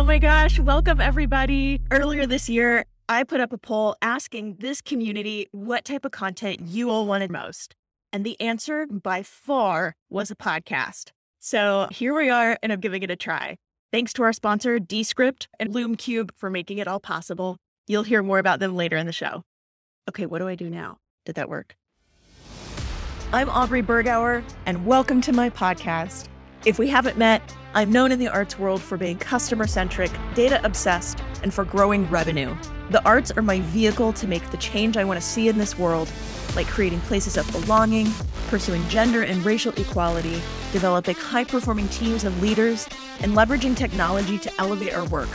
Oh my gosh, welcome everybody. Earlier this year, I put up a poll asking this community what type of content you all wanted most. And the answer by far was a podcast. So here we are, and I'm giving it a try. Thanks to our sponsor, Descript and LumeCube, for making it all possible. You'll hear more about them later in the show. Okay, what do I do now? Did that work? I'm Aubrey Bergauer, and welcome to my podcast. If we haven't met, I'm known in the arts world for being customer centric, data obsessed, and for growing revenue. The arts are my vehicle to make the change I want to see in this world, like creating places of belonging, pursuing gender and racial equality, developing high performing teams of leaders, and leveraging technology to elevate our work.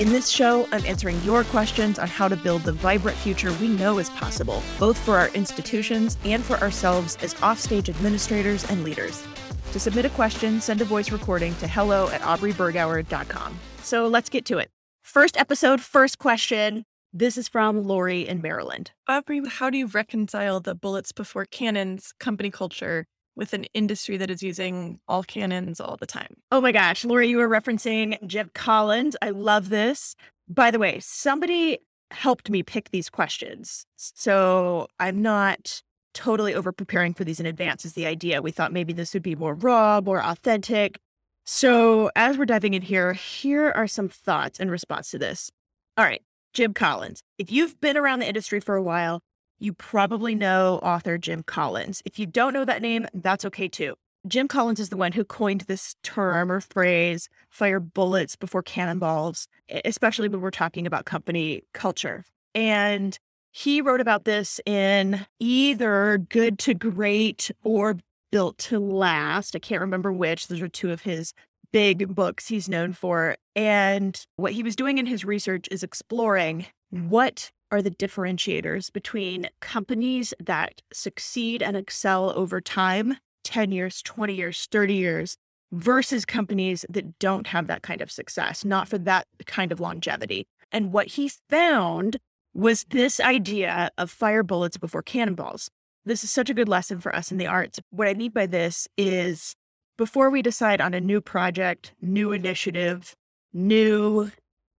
In this show, I'm answering your questions on how to build the vibrant future we know is possible, both for our institutions and for ourselves as offstage administrators and leaders. To submit a question, send a voice recording to hello at aubreybergauer.com. So let's get to it. First episode, first question. This is from Lori in Maryland. Aubrey, how do you reconcile the bullets before cannons company culture with an industry that is using all cannons all the time? Oh my gosh, Lori, you were referencing Jim Collins. I love this. By the way, somebody helped me pick these questions. So I'm not totally over preparing for these in advance is the idea. We thought maybe this would be more raw, more authentic. So as we're diving in here, here are some thoughts in response to this. All right, Jim Collins. If you've been around the industry for a while, you probably know author Jim Collins. If you don't know that name, that's okay too. Jim Collins is the one who coined this term or phrase, fire bullets before cannonballs, especially when we're talking about company culture. And he wrote about this in either Good to Great or Built to Last. I can't remember which. Those are two of his big books he's known for. And what he was doing in his research is exploring what are the differentiators between companies that succeed and excel over time 10 years, 20 years, 30 years versus companies that don't have that kind of success, not for that kind of longevity. And what he found was this idea of fire bullets before cannonballs. This is such a good lesson for us in the arts. What I mean by this is before we decide on a new project, new initiative, new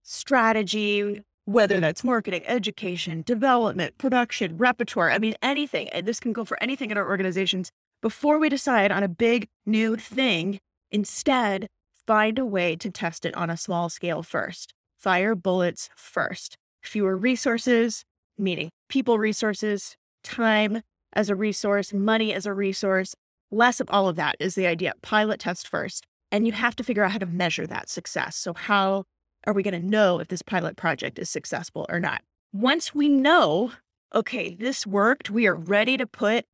strategy, whether that's marketing, education, development, production, repertoire, I mean, anything, this can go for anything in our organizations, before we decide on a big new thing, instead, find a way to test it on a small scale first. Fire bullets first fewer resources, meaning people resources, time as a resource, money as a resource, less of all of that is the idea. Pilot test first. And you have to figure out how to measure that success. So, how are we going to know if this pilot project is successful or not? Once we know, okay, this worked, we are ready to put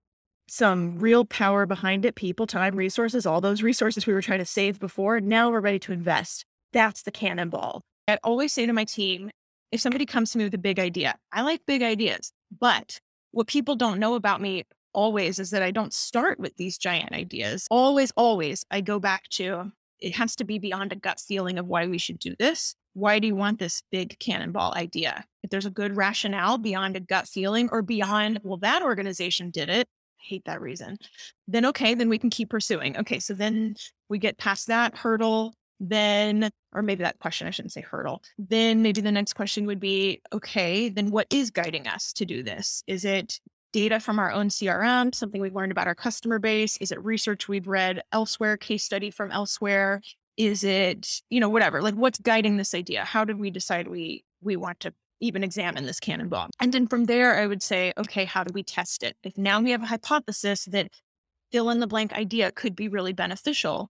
some real power behind it people, time, resources, all those resources we were trying to save before. Now we're ready to invest. That's the cannonball. I always say to my team, if somebody comes to me with a big idea, I like big ideas. But what people don't know about me always is that I don't start with these giant ideas. Always, always, I go back to it has to be beyond a gut feeling of why we should do this. Why do you want this big cannonball idea? If there's a good rationale beyond a gut feeling or beyond, well, that organization did it. Hate that reason. Then, okay, then we can keep pursuing. Okay, so then we get past that hurdle then, or maybe that question, I shouldn't say hurdle. Then maybe the next question would be okay, then what is guiding us to do this? Is it data from our own CRM, something we've learned about our customer base? Is it research we've read elsewhere, case study from elsewhere? Is it, you know, whatever? Like what's guiding this idea? How did we decide we we want to even examine this cannonball? And then from there, I would say, okay, how do we test it? If now we have a hypothesis that fill in the blank idea could be really beneficial,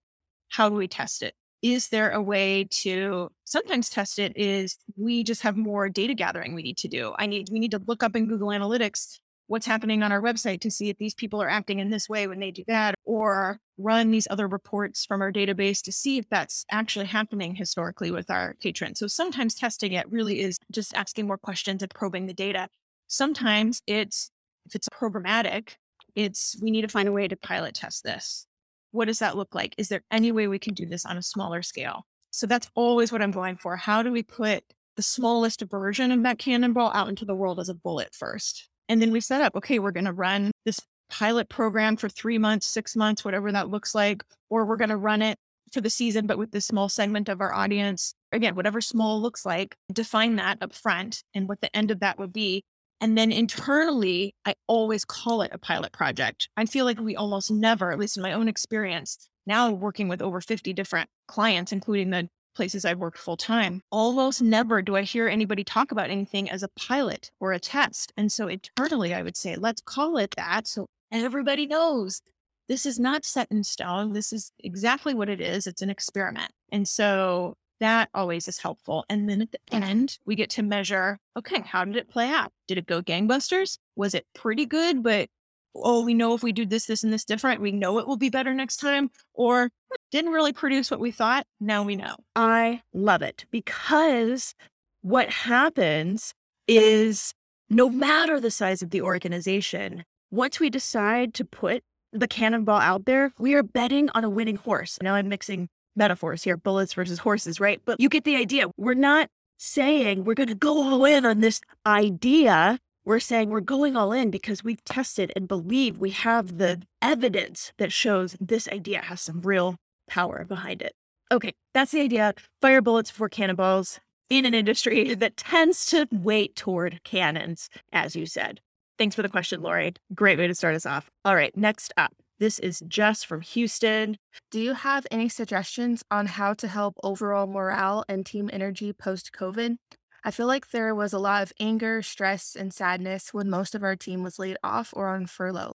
how do we test it? Is there a way to sometimes test it is we just have more data gathering we need to do. I need we need to look up in google analytics what's happening on our website to see if these people are acting in this way when they do that or run these other reports from our database to see if that's actually happening historically with our patrons. So sometimes testing it really is just asking more questions and probing the data. Sometimes it's if it's programmatic it's we need to find a way to pilot test this what does that look like? Is there any way we can do this on a smaller scale? So that's always what I'm going for. How do we put the smallest version of that cannonball out into the world as a bullet first? And then we set up, okay, we're going to run this pilot program for three months, six months, whatever that looks like, or we're going to run it for the season, but with this small segment of our audience. again, whatever small looks like, define that up front and what the end of that would be. And then internally, I always call it a pilot project. I feel like we almost never, at least in my own experience, now working with over 50 different clients, including the places I've worked full time, almost never do I hear anybody talk about anything as a pilot or a test. And so internally, I would say, let's call it that. So everybody knows this is not set in stone. This is exactly what it is. It's an experiment. And so that always is helpful. And then at the end, we get to measure okay, how did it play out? Did it go gangbusters? Was it pretty good, but oh, we know if we do this, this, and this different, we know it will be better next time? Or hmm, didn't really produce what we thought? Now we know. I love it because what happens is no matter the size of the organization, once we decide to put the cannonball out there, we are betting on a winning horse. Now I'm mixing metaphors here, bullets versus horses, right? But you get the idea. We're not saying we're going to go all in on this idea. We're saying we're going all in because we've tested and believe we have the evidence that shows this idea has some real power behind it. Okay, that's the idea. Fire bullets for cannonballs in an industry that tends to weight toward cannons, as you said. Thanks for the question, Lori. Great way to start us off. All right, next up. This is Jess from Houston. Do you have any suggestions on how to help overall morale and team energy post COVID? I feel like there was a lot of anger, stress, and sadness when most of our team was laid off or on furlough.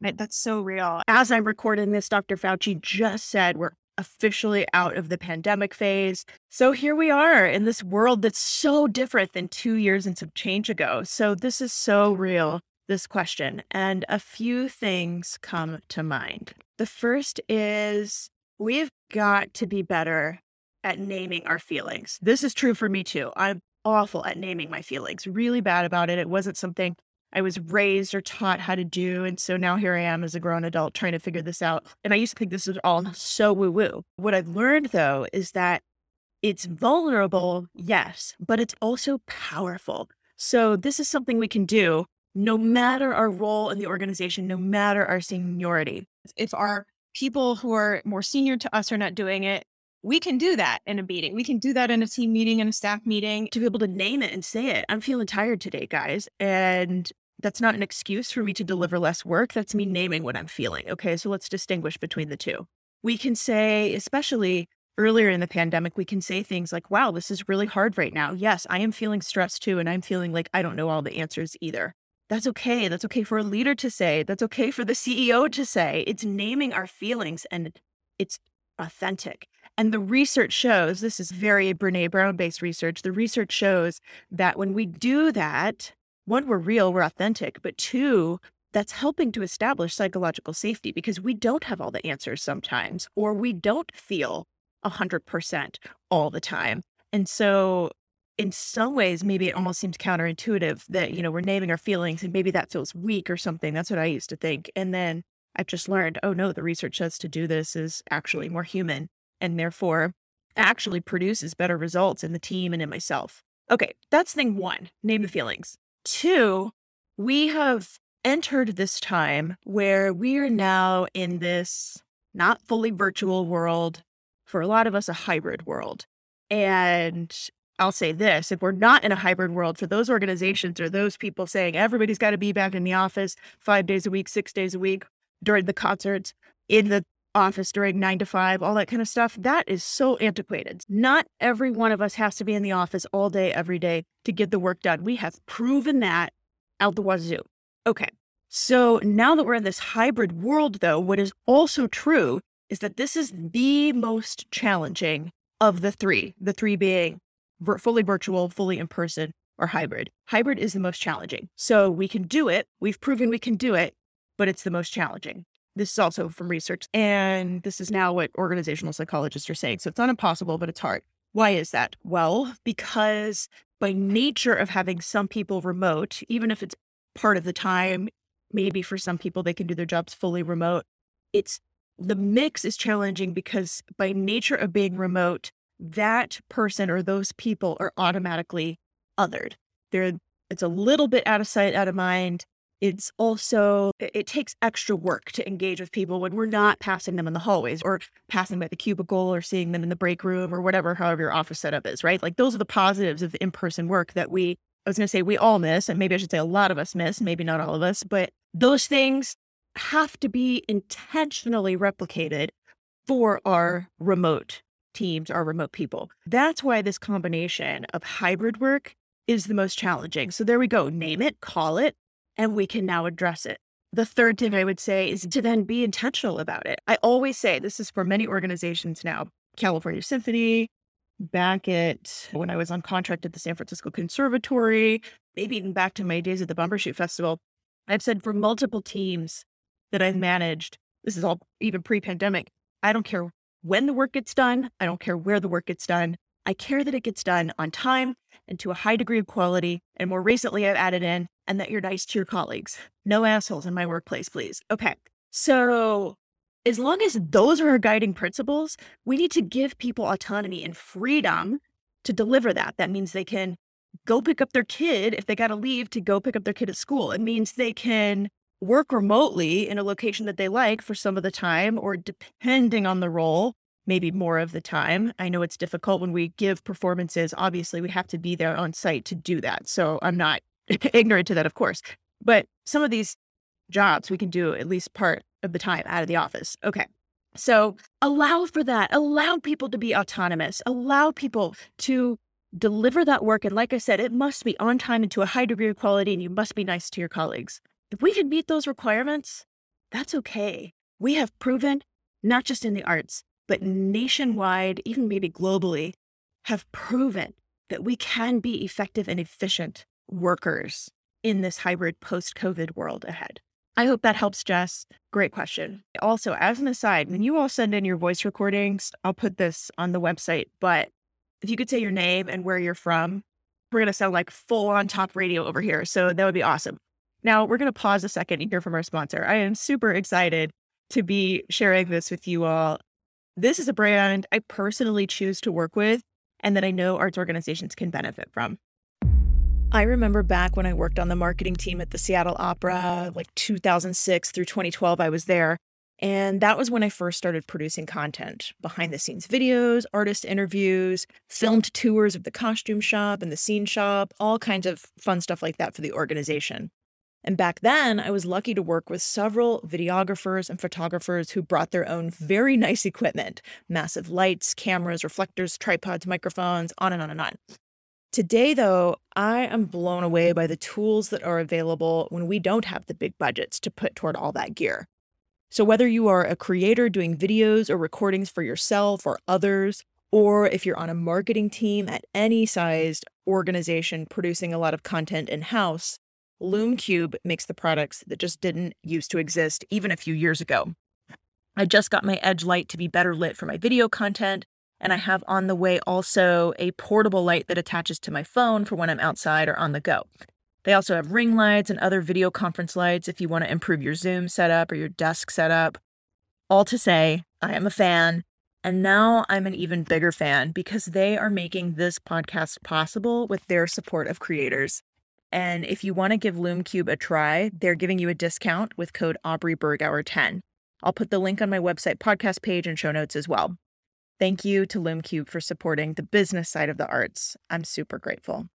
Right, that's so real. As I'm recording this, Dr. Fauci just said we're officially out of the pandemic phase. So here we are in this world that's so different than two years and some change ago. So this is so real this question, and a few things come to mind. The first is we've got to be better at naming our feelings. This is true for me too. I'm awful at naming my feelings, really bad about it. It wasn't something I was raised or taught how to do. And so now here I am as a grown adult trying to figure this out. And I used to think this was all so woo woo. What I've learned though is that it's vulnerable, yes, but it's also powerful. So this is something we can do no matter our role in the organization, no matter our seniority. If our people who are more senior to us are not doing it, we can do that in a meeting. We can do that in a team meeting, in a staff meeting. To be able to name it and say it. I'm feeling tired today, guys. And that's not an excuse for me to deliver less work. That's me naming what I'm feeling. Okay. So let's distinguish between the two. We can say, especially earlier in the pandemic, we can say things like, wow, this is really hard right now. Yes, I am feeling stressed too. And I'm feeling like I don't know all the answers either. That's okay. That's okay for a leader to say. That's okay for the CEO to say. It's naming our feelings and it's authentic. And the research shows this is very Brene Brown based research. The research shows that when we do that, one, we're real, we're authentic, but two, that's helping to establish psychological safety because we don't have all the answers sometimes, or we don't feel 100% all the time. And so in some ways, maybe it almost seems counterintuitive that, you know, we're naming our feelings and maybe that feels weak or something. That's what I used to think. And then I've just learned, oh no, the research says to do this is actually more human and therefore actually produces better results in the team and in myself. Okay, that's thing one name the feelings. Two, we have entered this time where we are now in this not fully virtual world, for a lot of us, a hybrid world. And I'll say this if we're not in a hybrid world for those organizations or those people saying everybody's got to be back in the office five days a week, six days a week during the concerts, in the office during nine to five, all that kind of stuff, that is so antiquated. Not every one of us has to be in the office all day, every day to get the work done. We have proven that out the wazoo. Okay. So now that we're in this hybrid world, though, what is also true is that this is the most challenging of the three, the three being fully virtual, fully in person, or hybrid. Hybrid is the most challenging. So we can do it. We've proven we can do it, but it's the most challenging. This is also from research. And this is now what organizational psychologists are saying. So it's not impossible, but it's hard. Why is that? Well, because by nature of having some people remote, even if it's part of the time, maybe for some people they can do their jobs fully remote, it's the mix is challenging because by nature of being remote, that person or those people are automatically othered. They're it's a little bit out of sight, out of mind. It's also, it takes extra work to engage with people when we're not passing them in the hallways or passing by the cubicle or seeing them in the break room or whatever, however your office setup is, right? Like those are the positives of in person work that we, I was going to say we all miss, and maybe I should say a lot of us miss, maybe not all of us, but those things have to be intentionally replicated for our remote teams, are remote people. That's why this combination of hybrid work is the most challenging. So there we go. Name it, call it, and we can now address it. The third thing I would say is to then be intentional about it. I always say this is for many organizations now California Symphony, back at when I was on contract at the San Francisco Conservatory, maybe even back to my days at the Bumbershoot Festival. I've said for multiple teams that I've managed, this is all even pre pandemic, I don't care when the work gets done, I don't care where the work gets done. I care that it gets done on time and to a high degree of quality. And more recently, I've added in, and that you're nice to your colleagues. No assholes in my workplace, please. Okay. So, as long as those are our guiding principles, we need to give people autonomy and freedom to deliver that. That means they can go pick up their kid if they got to leave to go pick up their kid at school. It means they can work remotely in a location that they like for some of the time, or depending on the role, maybe more of the time. I know it's difficult when we give performances. Obviously, we have to be there on site to do that. So I'm not ignorant to that, of course. But some of these jobs we can do at least part of the time out of the office. Okay. So allow for that. Allow people to be autonomous. Allow people to deliver that work. And like I said, it must be on time and to a high degree of quality, and you must be nice to your colleagues. If we can meet those requirements, that's okay. We have proven, not just in the arts, but nationwide, even maybe globally, have proven that we can be effective and efficient workers in this hybrid post COVID world ahead. I hope that helps, Jess. Great question. Also, as an aside, when you all send in your voice recordings, I'll put this on the website, but if you could say your name and where you're from, we're going to sound like full on top radio over here. So that would be awesome. Now, we're going to pause a second and hear from our sponsor. I am super excited to be sharing this with you all this is a brand I personally choose to work with and that I know arts organizations can benefit from. I remember back when I worked on the marketing team at the Seattle Opera, like 2006 through 2012, I was there. And that was when I first started producing content behind the scenes videos, artist interviews, filmed tours of the costume shop and the scene shop, all kinds of fun stuff like that for the organization. And back then, I was lucky to work with several videographers and photographers who brought their own very nice equipment massive lights, cameras, reflectors, tripods, microphones, on and on and on. Today, though, I am blown away by the tools that are available when we don't have the big budgets to put toward all that gear. So, whether you are a creator doing videos or recordings for yourself or others, or if you're on a marketing team at any sized organization producing a lot of content in house, LumeCube makes the products that just didn't used to exist even a few years ago. I just got my Edge light to be better lit for my video content, and I have on the way also a portable light that attaches to my phone for when I'm outside or on the go. They also have ring lights and other video conference lights if you want to improve your Zoom setup or your desk setup. All to say, I am a fan, and now I'm an even bigger fan because they are making this podcast possible with their support of creators. And if you want to give LumeCube a try, they're giving you a discount with code Aubrey Bergauer 10. I'll put the link on my website podcast page and show notes as well. Thank you to LumeCube for supporting the business side of the arts. I'm super grateful.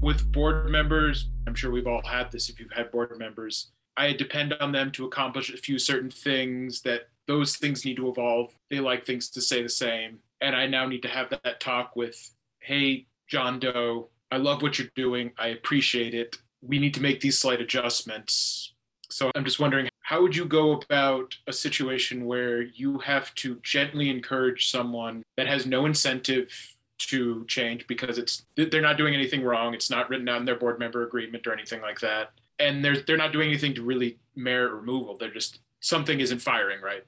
With board members, I'm sure we've all had this if you've had board members. I depend on them to accomplish a few certain things that those things need to evolve. They like things to stay the same. And I now need to have that talk with, hey, John Doe, I love what you're doing. I appreciate it. We need to make these slight adjustments. So I'm just wondering, how would you go about a situation where you have to gently encourage someone that has no incentive to change because it's they're not doing anything wrong. It's not written out in their board member agreement or anything like that. And they're they're not doing anything to really merit removal. They're just something isn't firing right.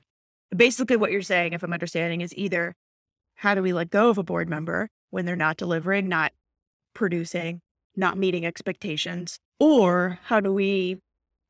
Basically what you're saying, if I'm understanding, is either how do we let go of a board member when they're not delivering, not producing, not meeting expectations? Or how do we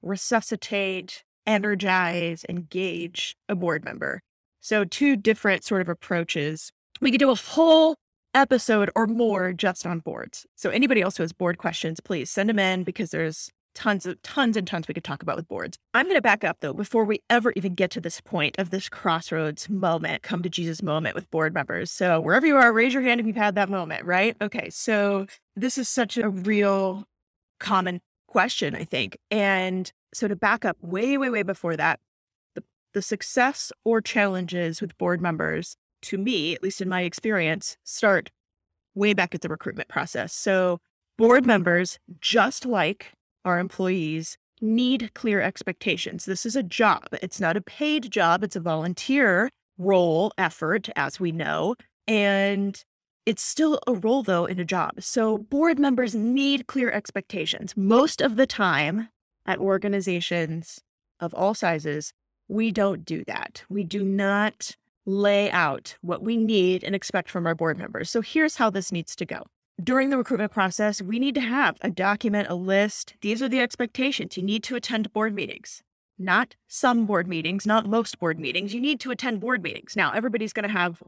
resuscitate, energize, engage a board member? So, two different sort of approaches. We could do a whole episode or more just on boards. So anybody else who has board questions, please send them in because there's tons of tons and tons we could talk about with boards. I'm going to back up though before we ever even get to this point of this crossroads moment, come to Jesus moment with board members. So wherever you are, raise your hand if you've had that moment, right? Okay. So this is such a real common question, I think. And so to back up way, way, way before that, the, the success or challenges with board members, to me, at least in my experience, start way back at the recruitment process. So board members, just like our employees need clear expectations. This is a job. It's not a paid job, it's a volunteer role effort, as we know. And it's still a role, though, in a job. So board members need clear expectations. Most of the time at organizations of all sizes, we don't do that. We do not lay out what we need and expect from our board members. So here's how this needs to go during the recruitment process, we need to have a document, a list. These are the expectations. You need to attend board meetings, not some board meetings, not most board meetings. You need to attend board meetings. Now, everybody's going to have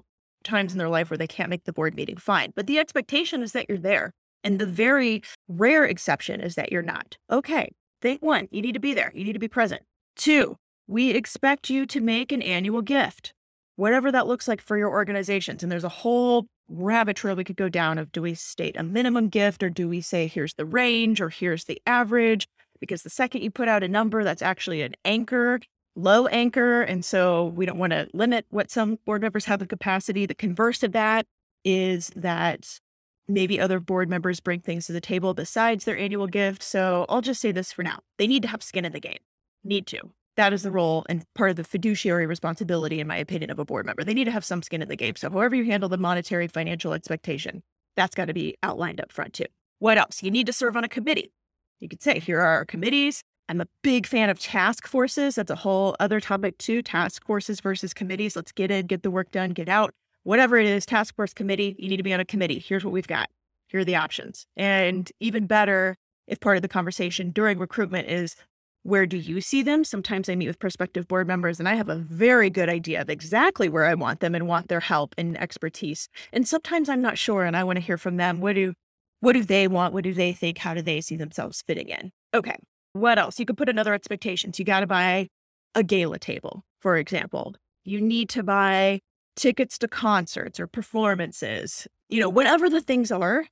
times in their life where they can't make the board meeting, fine. But the expectation is that you're there. And the very rare exception is that you're not. Okay, think one, you need to be there, you need to be present. Two, we expect you to make an annual gift, whatever that looks like for your organizations. And there's a whole rabbit trail we could go down of do we state a minimum gift or do we say here's the range or here's the average? Because the second you put out a number, that's actually an anchor, low anchor. And so we don't want to limit what some board members have the capacity. The converse of that is that maybe other board members bring things to the table besides their annual gift. So I'll just say this for now. They need to have skin in the game. Need to that is the role and part of the fiduciary responsibility, in my opinion, of a board member. They need to have some skin in the game. So, however you handle the monetary financial expectation, that's got to be outlined up front too. What else? You need to serve on a committee. You could say, here are our committees. I'm a big fan of task forces. That's a whole other topic too. Task forces versus committees. Let's get in, get the work done, get out. Whatever it is, task force committee, you need to be on a committee. Here's what we've got. Here are the options. And even better, if part of the conversation during recruitment is where do you see them? Sometimes I meet with prospective board members and I have a very good idea of exactly where I want them and want their help and expertise. And sometimes I'm not sure and I want to hear from them. What do what do they want? What do they think? How do they see themselves fitting in? Okay. What else? You could put another expectations. You got to buy a gala table, for example. You need to buy tickets to concerts or performances. You know, whatever the things are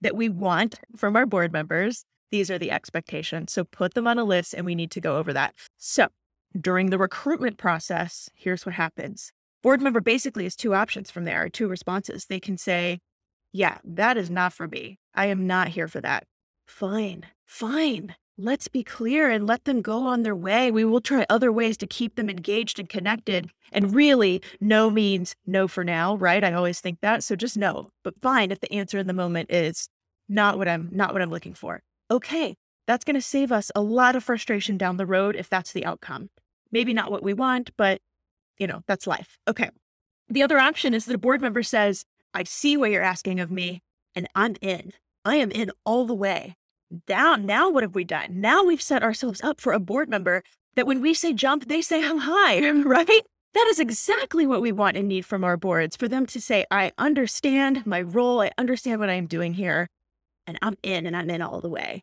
that we want from our board members, these are the expectations. So put them on a list and we need to go over that. So during the recruitment process, here's what happens. Board member basically has two options from there, two responses. They can say, Yeah, that is not for me. I am not here for that. Fine, fine. Let's be clear and let them go on their way. We will try other ways to keep them engaged and connected. And really, no means no for now, right? I always think that. So just no. But fine if the answer in the moment is not what I'm not what I'm looking for okay, that's going to save us a lot of frustration down the road if that's the outcome. Maybe not what we want, but you know, that's life. Okay. The other option is that a board member says, I see what you're asking of me and I'm in. I am in all the way. Now, now what have we done? Now we've set ourselves up for a board member that when we say jump, they say how high, right? That is exactly what we want and need from our boards for them to say, I understand my role. I understand what I'm doing here and I'm in and I'm in all the way.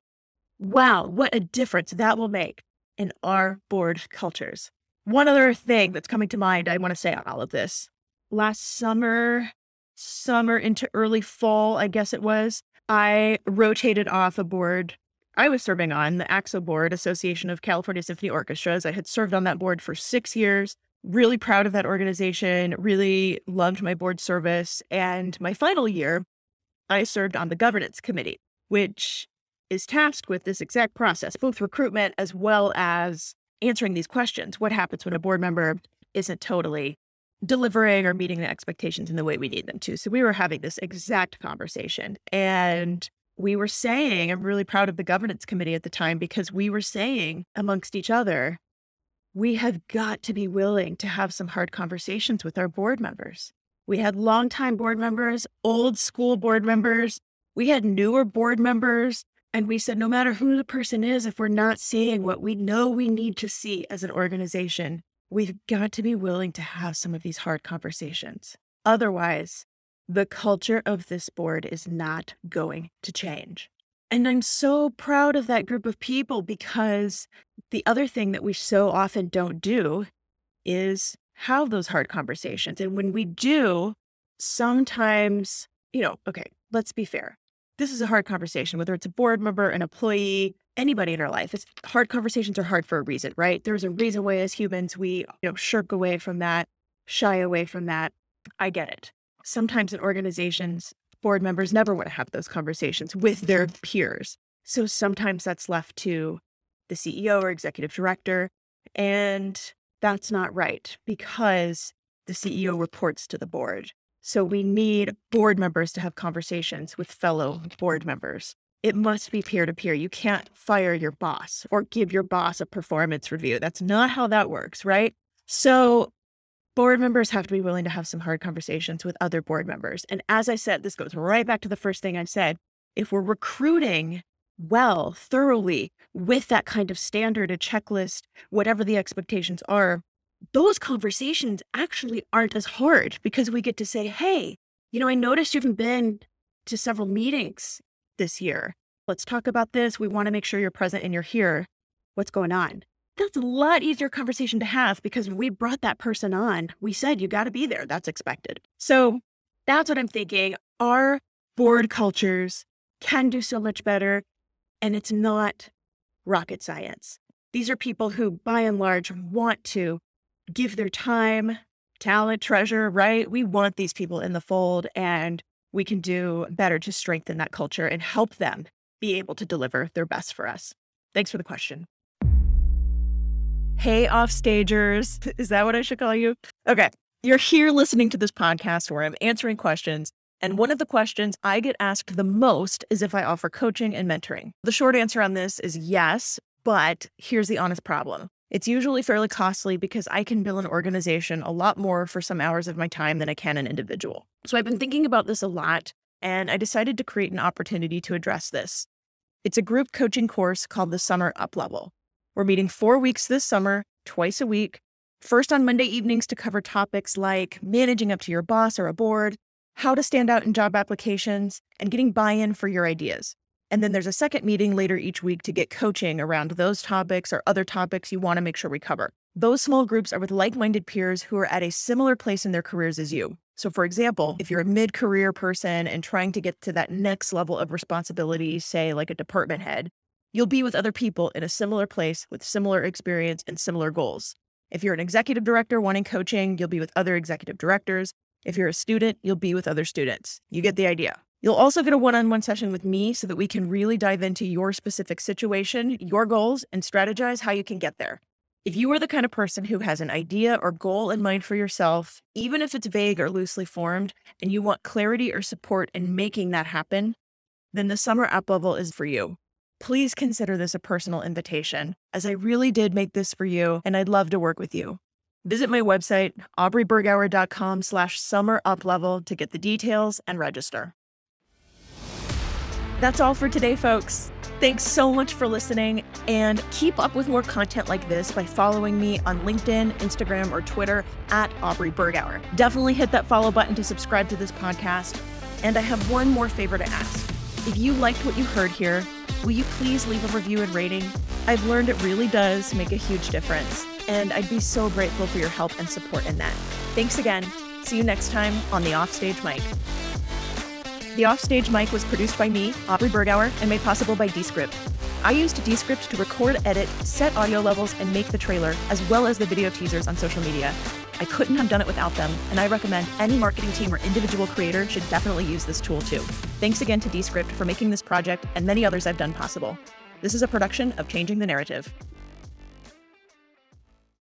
Wow, what a difference that will make in our board cultures. One other thing that's coming to mind I want to say on all of this. Last summer, summer into early fall, I guess it was, I rotated off a board I was serving on, the ACSO board, Association of California Symphony Orchestras. I had served on that board for six years. Really proud of that organization, really loved my board service. And my final year, I served on the governance committee, which is tasked with this exact process, both recruitment as well as answering these questions. What happens when a board member isn't totally delivering or meeting the expectations in the way we need them to? So we were having this exact conversation. And we were saying, I'm really proud of the governance committee at the time because we were saying amongst each other, we have got to be willing to have some hard conversations with our board members. We had longtime board members, old school board members. We had newer board members. And we said, no matter who the person is, if we're not seeing what we know we need to see as an organization, we've got to be willing to have some of these hard conversations. Otherwise, the culture of this board is not going to change. And I'm so proud of that group of people because the other thing that we so often don't do is have those hard conversations. And when we do, sometimes, you know, okay, let's be fair. This is a hard conversation, whether it's a board member, an employee, anybody in our life. It's hard conversations are hard for a reason, right? There's a reason why as humans we, you know, shirk away from that, shy away from that. I get it. Sometimes in organizations, board members never want to have those conversations with their mm-hmm. peers. So sometimes that's left to the CEO or executive director. And that's not right because the CEO reports to the board. So we need board members to have conversations with fellow board members. It must be peer to peer. You can't fire your boss or give your boss a performance review. That's not how that works, right? So board members have to be willing to have some hard conversations with other board members. And as I said, this goes right back to the first thing I said. If we're recruiting well, thoroughly, with that kind of standard, a checklist, whatever the expectations are, those conversations actually aren't as hard because we get to say, hey, you know, I noticed you haven't been to several meetings this year. Let's talk about this. We want to make sure you're present and you're here. What's going on? that's a lot easier conversation to have because when we brought that person on, we said, you got to be there. That's expected. So that's what I'm thinking. Our board cultures can do so much better, and it's not rocket science. These are people who, by and large, want to give their time, talent, treasure, right? We want these people in the fold, and we can do better to strengthen that culture and help them be able to deliver their best for us. Thanks for the question. Hey, offstagers. Is that what I should call you? Okay. You're here listening to this podcast where I'm answering questions. And one of the questions I get asked the most is if I offer coaching and mentoring. The short answer on this is yes, but here's the honest problem. It's usually fairly costly because I can bill an organization a lot more for some hours of my time than I can an individual. So I've been thinking about this a lot, and I decided to create an opportunity to address this. It's a group coaching course called the Summer Up Level. We're meeting four weeks this summer, twice a week. First on Monday evenings to cover topics like managing up to your boss or a board, how to stand out in job applications, and getting buy in for your ideas. And then there's a second meeting later each week to get coaching around those topics or other topics you want to make sure we cover. Those small groups are with like minded peers who are at a similar place in their careers as you. So, for example, if you're a mid career person and trying to get to that next level of responsibility, say like a department head, You'll be with other people in a similar place with similar experience and similar goals. If you're an executive director wanting coaching, you'll be with other executive directors. If you're a student, you'll be with other students. You get the idea. You'll also get a one on one session with me so that we can really dive into your specific situation, your goals, and strategize how you can get there. If you are the kind of person who has an idea or goal in mind for yourself, even if it's vague or loosely formed, and you want clarity or support in making that happen, then the Summer Up Level is for you please consider this a personal invitation, as I really did make this for you and I'd love to work with you. Visit my website, aubreybergauer.com slash summer up level to get the details and register. That's all for today, folks. Thanks so much for listening and keep up with more content like this by following me on LinkedIn, Instagram, or Twitter at Aubrey Bergauer. Definitely hit that follow button to subscribe to this podcast. And I have one more favor to ask. If you liked what you heard here, will you please leave a review and rating? I've learned it really does make a huge difference, and I'd be so grateful for your help and support in that. Thanks again. See you next time on the Offstage Mic. The Offstage Mic was produced by me, Aubrey Bergauer, and made possible by Descript. I used Descript to record, edit, set audio levels, and make the trailer, as well as the video teasers on social media. I couldn't have done it without them, and I recommend any marketing team or individual creator should definitely use this tool too. Thanks again to Descript for making this project and many others I've done possible. This is a production of Changing the Narrative.